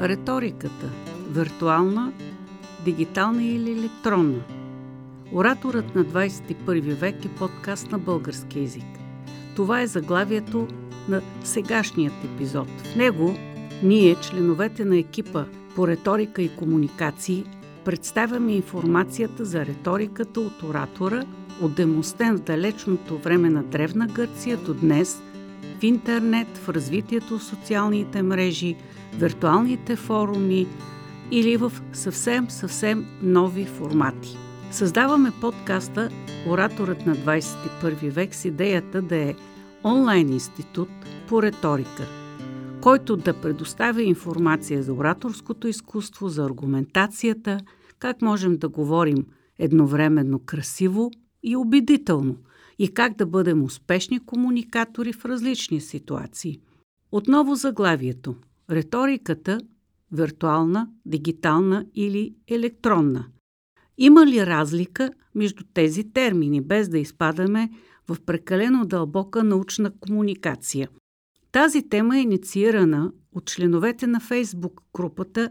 Риториката – виртуална, дигитална или електронна. Ораторът на 21 век е подкаст на български язик. Това е заглавието на сегашният епизод. В него ние, членовете на екипа по риторика и комуникации, представяме информацията за риториката от оратора, от Демостен в далечното време на Древна Гърция до днес, в интернет, в развитието в социалните мрежи, виртуалните форуми или в съвсем, съвсем нови формати. Създаваме подкаста Ораторът на 21 век с идеята да е онлайн институт по риторика, който да предоставя информация за ораторското изкуство, за аргументацията, как можем да говорим едновременно красиво и убедително и как да бъдем успешни комуникатори в различни ситуации. Отново заглавието – риториката виртуална, дигитална или електронна. Има ли разлика между тези термини, без да изпадаме в прекалено дълбока научна комуникация? Тази тема е инициирана от членовете на Фейсбук групата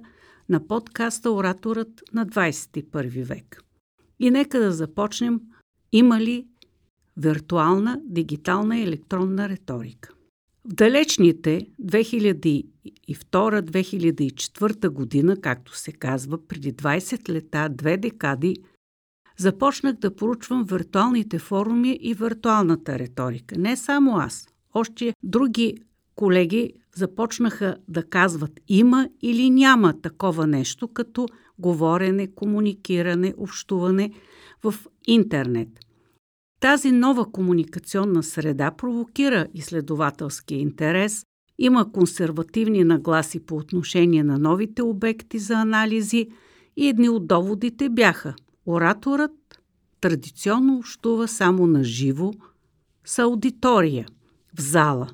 на подкаста Ораторът на 21 век. И нека да започнем. Има ли виртуална, дигитална и електронна риторика? В далечните 2002-2004 година, както се казва, преди 20 лета, две декади, започнах да поручвам виртуалните форуми и виртуалната риторика. Не само аз. Още други колеги започнаха да казват има или няма такова нещо, като говорене, комуникиране, общуване в интернет – тази нова комуникационна среда провокира изследователския интерес, има консервативни нагласи по отношение на новите обекти за анализи и едни от доводите бяха ораторът традиционно общува само на живо с аудитория, в зала.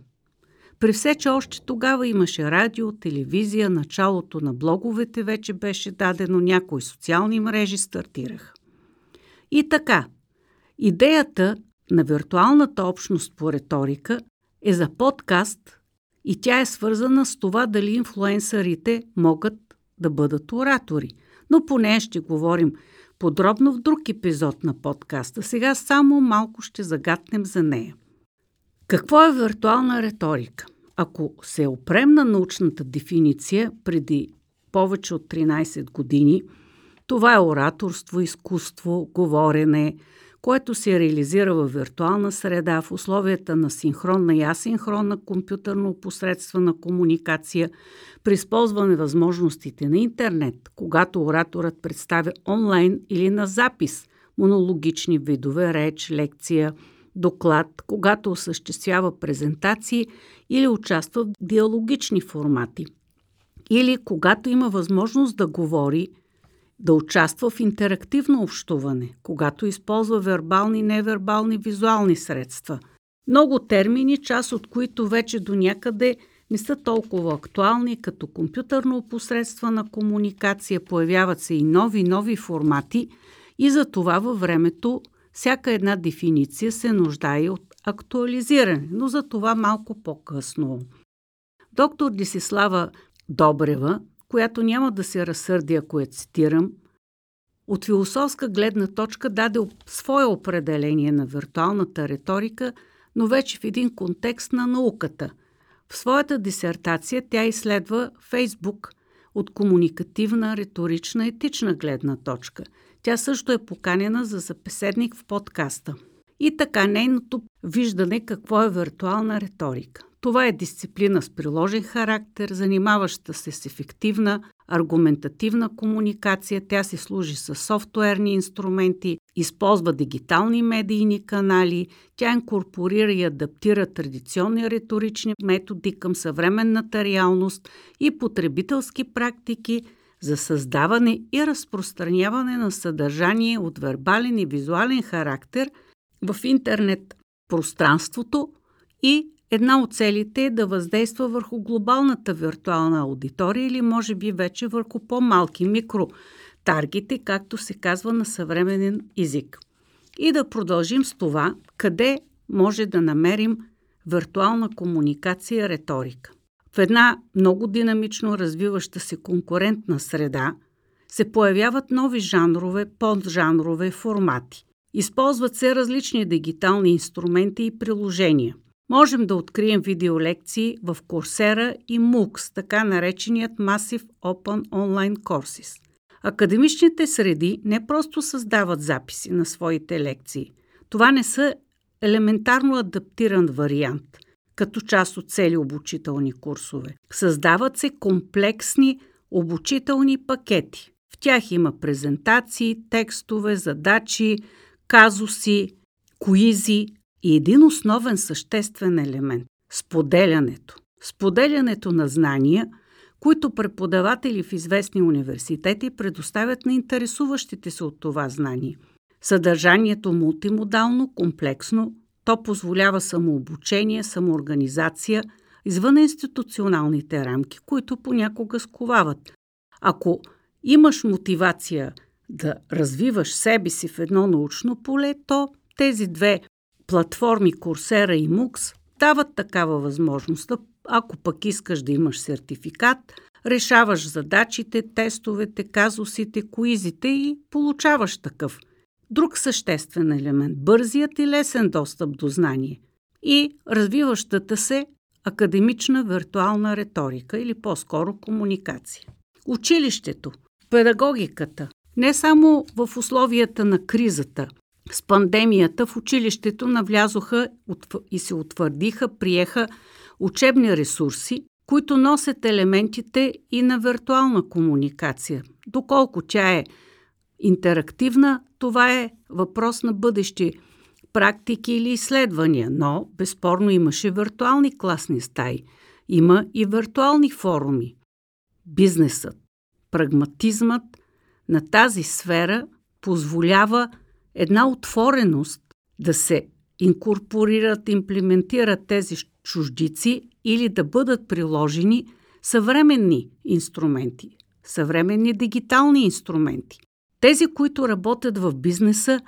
При все, че още тогава имаше радио, телевизия, началото на блоговете вече беше дадено, някои социални мрежи стартираха. И така, Идеята на виртуалната общност по риторика е за подкаст и тя е свързана с това дали инфлуенсърите могат да бъдат оратори. Но по нея ще говорим подробно в друг епизод на подкаста. Сега само малко ще загатнем за нея. Какво е виртуална риторика? Ако се опрем на научната дефиниция преди повече от 13 години, това е ораторство, изкуство, говорене, което се реализира в виртуална среда в условията на синхронна и асинхронна компютърно-посредствена комуникация, при използване възможностите на интернет, когато ораторът представя онлайн или на запис монологични видове реч, лекция, доклад, когато осъществява презентации или участва в диалогични формати, или когато има възможност да говори – да участва в интерактивно общуване, когато използва вербални, невербални, визуални средства. Много термини, част от които вече до някъде не са толкова актуални, като компютърно посредствена комуникация, появяват се и нови, нови формати и за това във времето всяка една дефиниция се нуждае от актуализиране, но за това малко по-късно. Доктор Десислава Добрева която няма да се разсърди, ако я цитирам, от философска гледна точка даде свое определение на виртуалната риторика, но вече в един контекст на науката. В своята дисертация тя изследва Фейсбук от комуникативна, риторична, етична гледна точка. Тя също е поканена за запеседник в подкаста. И така нейното виждане какво е виртуална риторика. Това е дисциплина с приложен характер, занимаваща се с ефективна, аргументативна комуникация. Тя се служи с софтуерни инструменти, използва дигитални медийни канали, тя инкорпорира и адаптира традиционни риторични методи към съвременната реалност и потребителски практики за създаване и разпространяване на съдържание от вербален и визуален характер в интернет пространството и Една от целите е да въздейства върху глобалната виртуална аудитория или може би вече върху по-малки микротаргети, както се казва на съвременен език. И да продължим с това, къде може да намерим виртуална комуникация риторика. В една много динамично развиваща се конкурентна среда се появяват нови жанрове, поджанрове, формати. Използват се различни дигитални инструменти и приложения. Можем да открием видеолекции в Coursera и MOOCs, така нареченият Massive Open Online Courses. Академичните среди не просто създават записи на своите лекции. Това не са елементарно адаптиран вариант, като част от цели обучителни курсове. Създават се комплексни обучителни пакети. В тях има презентации, текстове, задачи, казуси, коизи и един основен съществен елемент – споделянето. Споделянето на знания, които преподаватели в известни университети предоставят на интересуващите се от това знание. Съдържанието мултимодално, комплексно, то позволява самообучение, самоорганизация извън институционалните рамки, които понякога сковават. Ако имаш мотивация да развиваш себе си в едно научно поле, то тези две платформи Coursera и MOOCs дават такава възможност. Ако пък искаш да имаш сертификат, решаваш задачите, тестовете, казусите, коизите и получаваш такъв. Друг съществен елемент – бързият и лесен достъп до знание и развиващата се академична виртуална риторика или по-скоро комуникация. Училището, педагогиката, не само в условията на кризата, с пандемията в училището навлязоха и се утвърдиха, приеха учебни ресурси, които носят елементите и на виртуална комуникация. Доколко тя е интерактивна, това е въпрос на бъдещи практики или изследвания, но безспорно имаше виртуални класни стаи. Има и виртуални форуми. Бизнесът, прагматизмът на тази сфера позволява една отвореност да се инкорпорират, имплементират тези чуждици или да бъдат приложени съвременни инструменти, съвременни дигитални инструменти. Тези, които работят в бизнеса,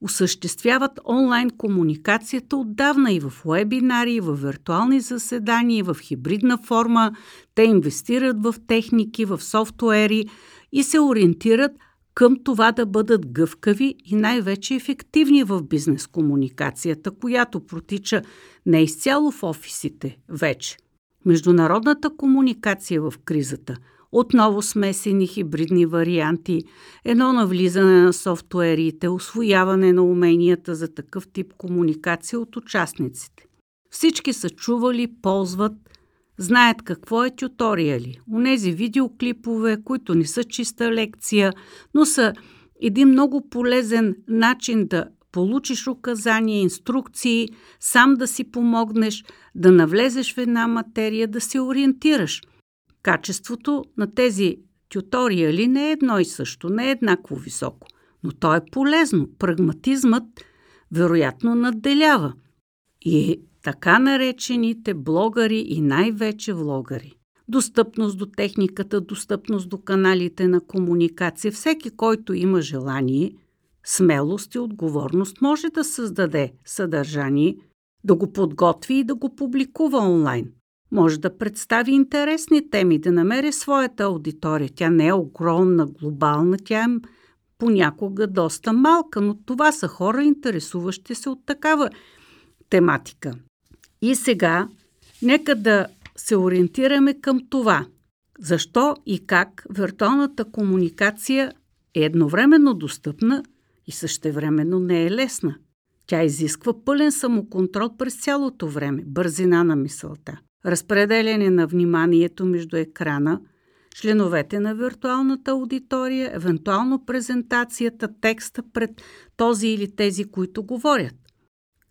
осъществяват онлайн комуникацията отдавна и в вебинари, и в виртуални заседания, и в хибридна форма. Те инвестират в техники, в софтуери и се ориентират към това да бъдат гъвкави и най-вече ефективни в бизнес комуникацията, която протича не изцяло в офисите вече. Международната комуникация в кризата – отново смесени хибридни варианти, едно навлизане на софтуерите, освояване на уменията за такъв тип комуникация от участниците. Всички са чували, ползват, знаят какво е тюториали. Унези видеоклипове, които не са чиста лекция, но са един много полезен начин да получиш указания, инструкции, сам да си помогнеш, да навлезеш в една материя, да се ориентираш – Качеството на тези тюториали не е едно и също, не е еднакво високо, но то е полезно. Прагматизмът вероятно надделява. И така наречените блогъри и най-вече влогари. Достъпност до техниката, достъпност до каналите на комуникация. Всеки, който има желание, смелост и отговорност може да създаде съдържание, да го подготви и да го публикува онлайн може да представи интересни теми, да намери своята аудитория. Тя не е огромна, глобална, тя е понякога доста малка, но това са хора, интересуващи се от такава тематика. И сега, нека да се ориентираме към това. Защо и как виртуалната комуникация е едновременно достъпна и същевременно не е лесна. Тя изисква пълен самоконтрол през цялото време, бързина на мисълта разпределяне на вниманието между екрана, членовете на виртуалната аудитория, евентуално презентацията, текста пред този или тези, които говорят.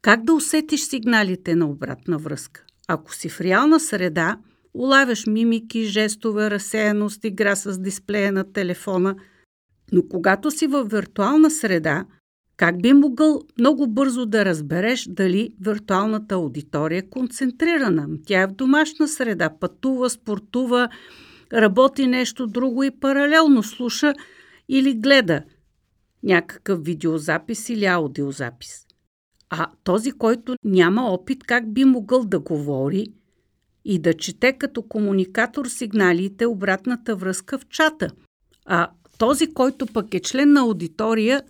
Как да усетиш сигналите на обратна връзка? Ако си в реална среда, улавяш мимики, жестове, разсеяност, игра с дисплея на телефона, но когато си в виртуална среда, как би могъл много бързо да разбереш дали виртуалната аудитория е концентрирана? Тя е в домашна среда, пътува, спортува, работи нещо друго и паралелно слуша или гледа някакъв видеозапис или аудиозапис. А този, който няма опит, как би могъл да говори и да чете като комуникатор сигналите обратната връзка в чата. А този, който пък е член на аудитория,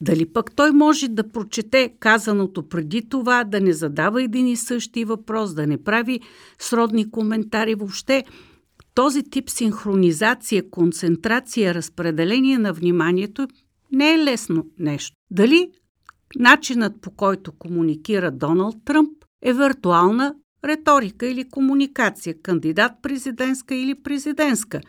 дали пък той може да прочете казаното преди това, да не задава един и същи въпрос, да не прави сродни коментари въобще. Този тип синхронизация, концентрация, разпределение на вниманието не е лесно нещо. Дали начинът по който комуникира Доналд Тръмп е виртуална риторика или комуникация, кандидат президентска или президентска.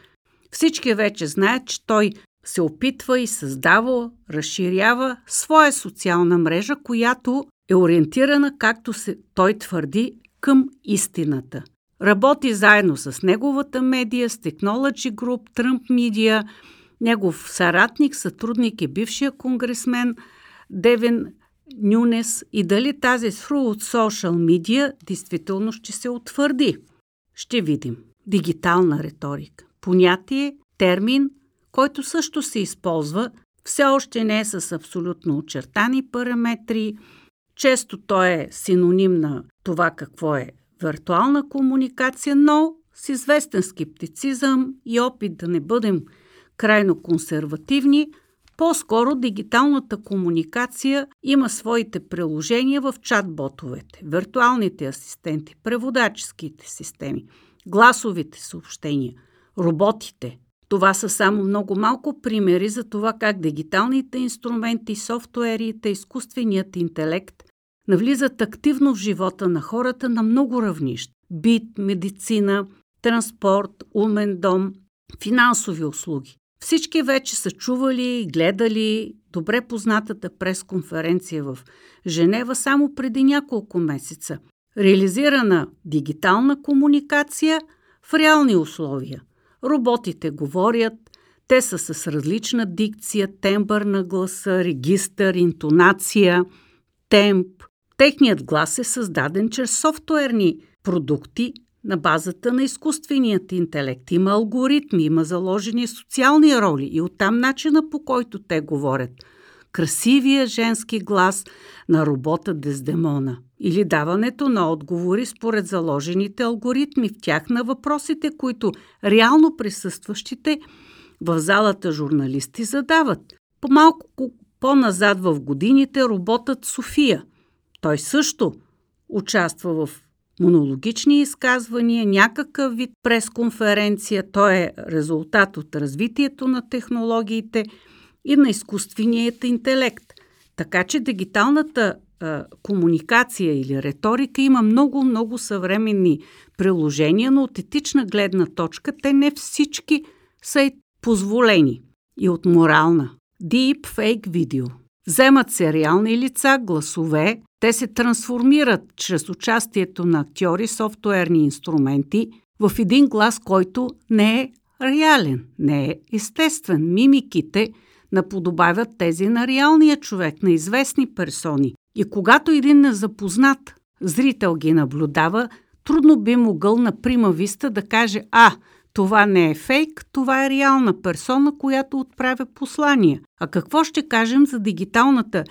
Всички вече знаят, че той се опитва и създава, разширява своя социална мрежа, която е ориентирана, както се, той твърди, към истината. Работи заедно с неговата медия, с Technology Group, Trump Media. Негов съратник, сътрудник е бившия конгресмен Девин Нюнес и дали тази through social media действително ще се утвърди. Ще видим. Дигитална риторика. Понятие, термин, който също се използва, все още не е с абсолютно очертани параметри. Често той е синоним на това какво е виртуална комуникация, но с известен скептицизъм и опит да не бъдем крайно консервативни – по-скоро дигиталната комуникация има своите приложения в чат-ботовете, виртуалните асистенти, преводаческите системи, гласовите съобщения, роботите. Това са само много малко примери за това как дигиталните инструменти, софтуерите, изкуственият интелект навлизат активно в живота на хората на много равнища. Бит, медицина, транспорт, умен дом, финансови услуги. Всички вече са чували и гледали добре познатата пресконференция в Женева само преди няколко месеца. Реализирана дигитална комуникация в реални условия. Роботите говорят, те са с различна дикция, тембър на гласа, регистър, интонация, темп. Техният глас е създаден чрез софтуерни продукти, на базата на изкуственият интелект. Има алгоритми, има заложени социални роли и оттам начина по който те говорят. Красивия женски глас на робота Дездемона или даването на отговори според заложените алгоритми в тях на въпросите, които реално присъстващите в залата журналисти задават. По-малко по-назад в годините роботът София. Той също участва в монологични изказвания, някакъв вид пресконференция. То е резултат от развитието на технологиите и на изкуственият интелект. Така че дигиталната а, комуникация или риторика има много-много съвременни приложения, но от етична гледна точка те не всички са позволени. И от морална. Deep fake видео. Вземат се реални лица, гласове, те се трансформират чрез участието на актьори, софтуерни инструменти в един глас, който не е реален, не е естествен. Мимиките наподобавят тези на реалния човек, на известни персони. И когато един незапознат зрител ги наблюдава, трудно би могъл на прима виста да каже «А, това не е фейк, това е реална персона, която отправя послания». А какво ще кажем за дигиталната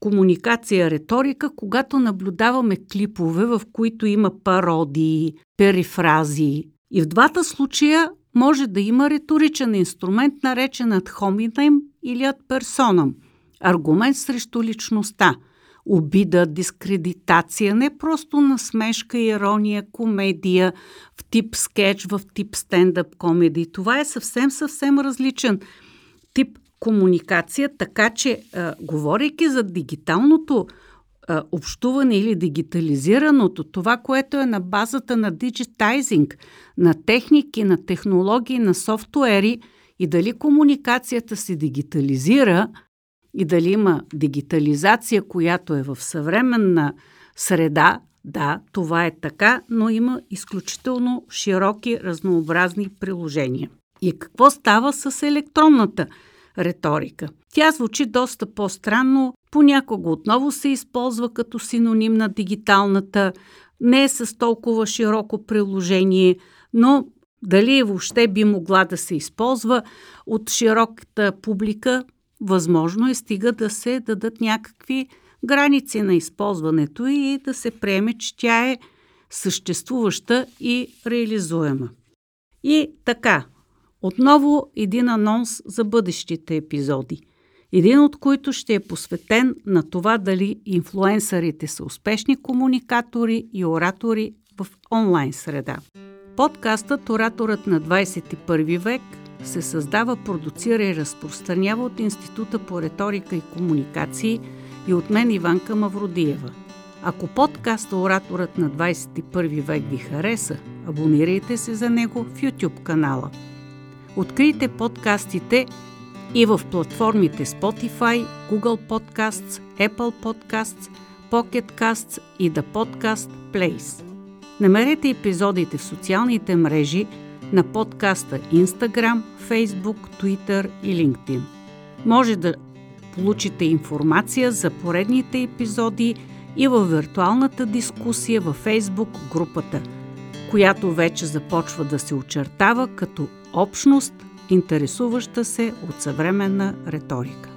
комуникация, риторика, когато наблюдаваме клипове, в които има пародии, перифрази. И в двата случая може да има риторичен инструмент, наречен ad hominem или ad personam. Аргумент срещу личността. Обида, дискредитация, не просто насмешка, ирония, комедия, в тип скетч, в тип стендъп комеди. Това е съвсем, съвсем различен тип комуникация, така че, а, говорейки за дигиталното а, общуване или дигитализираното, това, което е на базата на диджитайзинг, на техники, на технологии, на софтуери и дали комуникацията се дигитализира и дали има дигитализация, която е в съвременна среда, да, това е така, но има изключително широки, разнообразни приложения. И какво става с електронната риторика. Тя звучи доста по-странно, понякога отново се използва като синоним на дигиталната, не е с толкова широко приложение, но дали въобще би могла да се използва от широката публика, възможно е стига да се дадат някакви граници на използването и да се приеме, че тя е съществуваща и реализуема. И така, отново един анонс за бъдещите епизоди. Един от които ще е посветен на това дали инфлуенсърите са успешни комуникатори и оратори в онлайн среда. Подкастът Ораторът на 21 век се създава, продуцира и разпространява от Института по риторика и комуникации и от мен Иванка Мавродиева. Ако подкаста Ораторът на 21 век ви хареса, абонирайте се за него в YouTube канала. Открийте подкастите и в платформите Spotify, Google Podcasts, Apple Podcasts, Pocket Casts и The Podcast Place. Намерете епизодите в социалните мрежи на подкаста Instagram, Facebook, Twitter и LinkedIn. Може да получите информация за поредните епизоди и във виртуалната дискусия във Facebook групата, която вече започва да се очертава като общност, интересуваща се от съвременна риторика.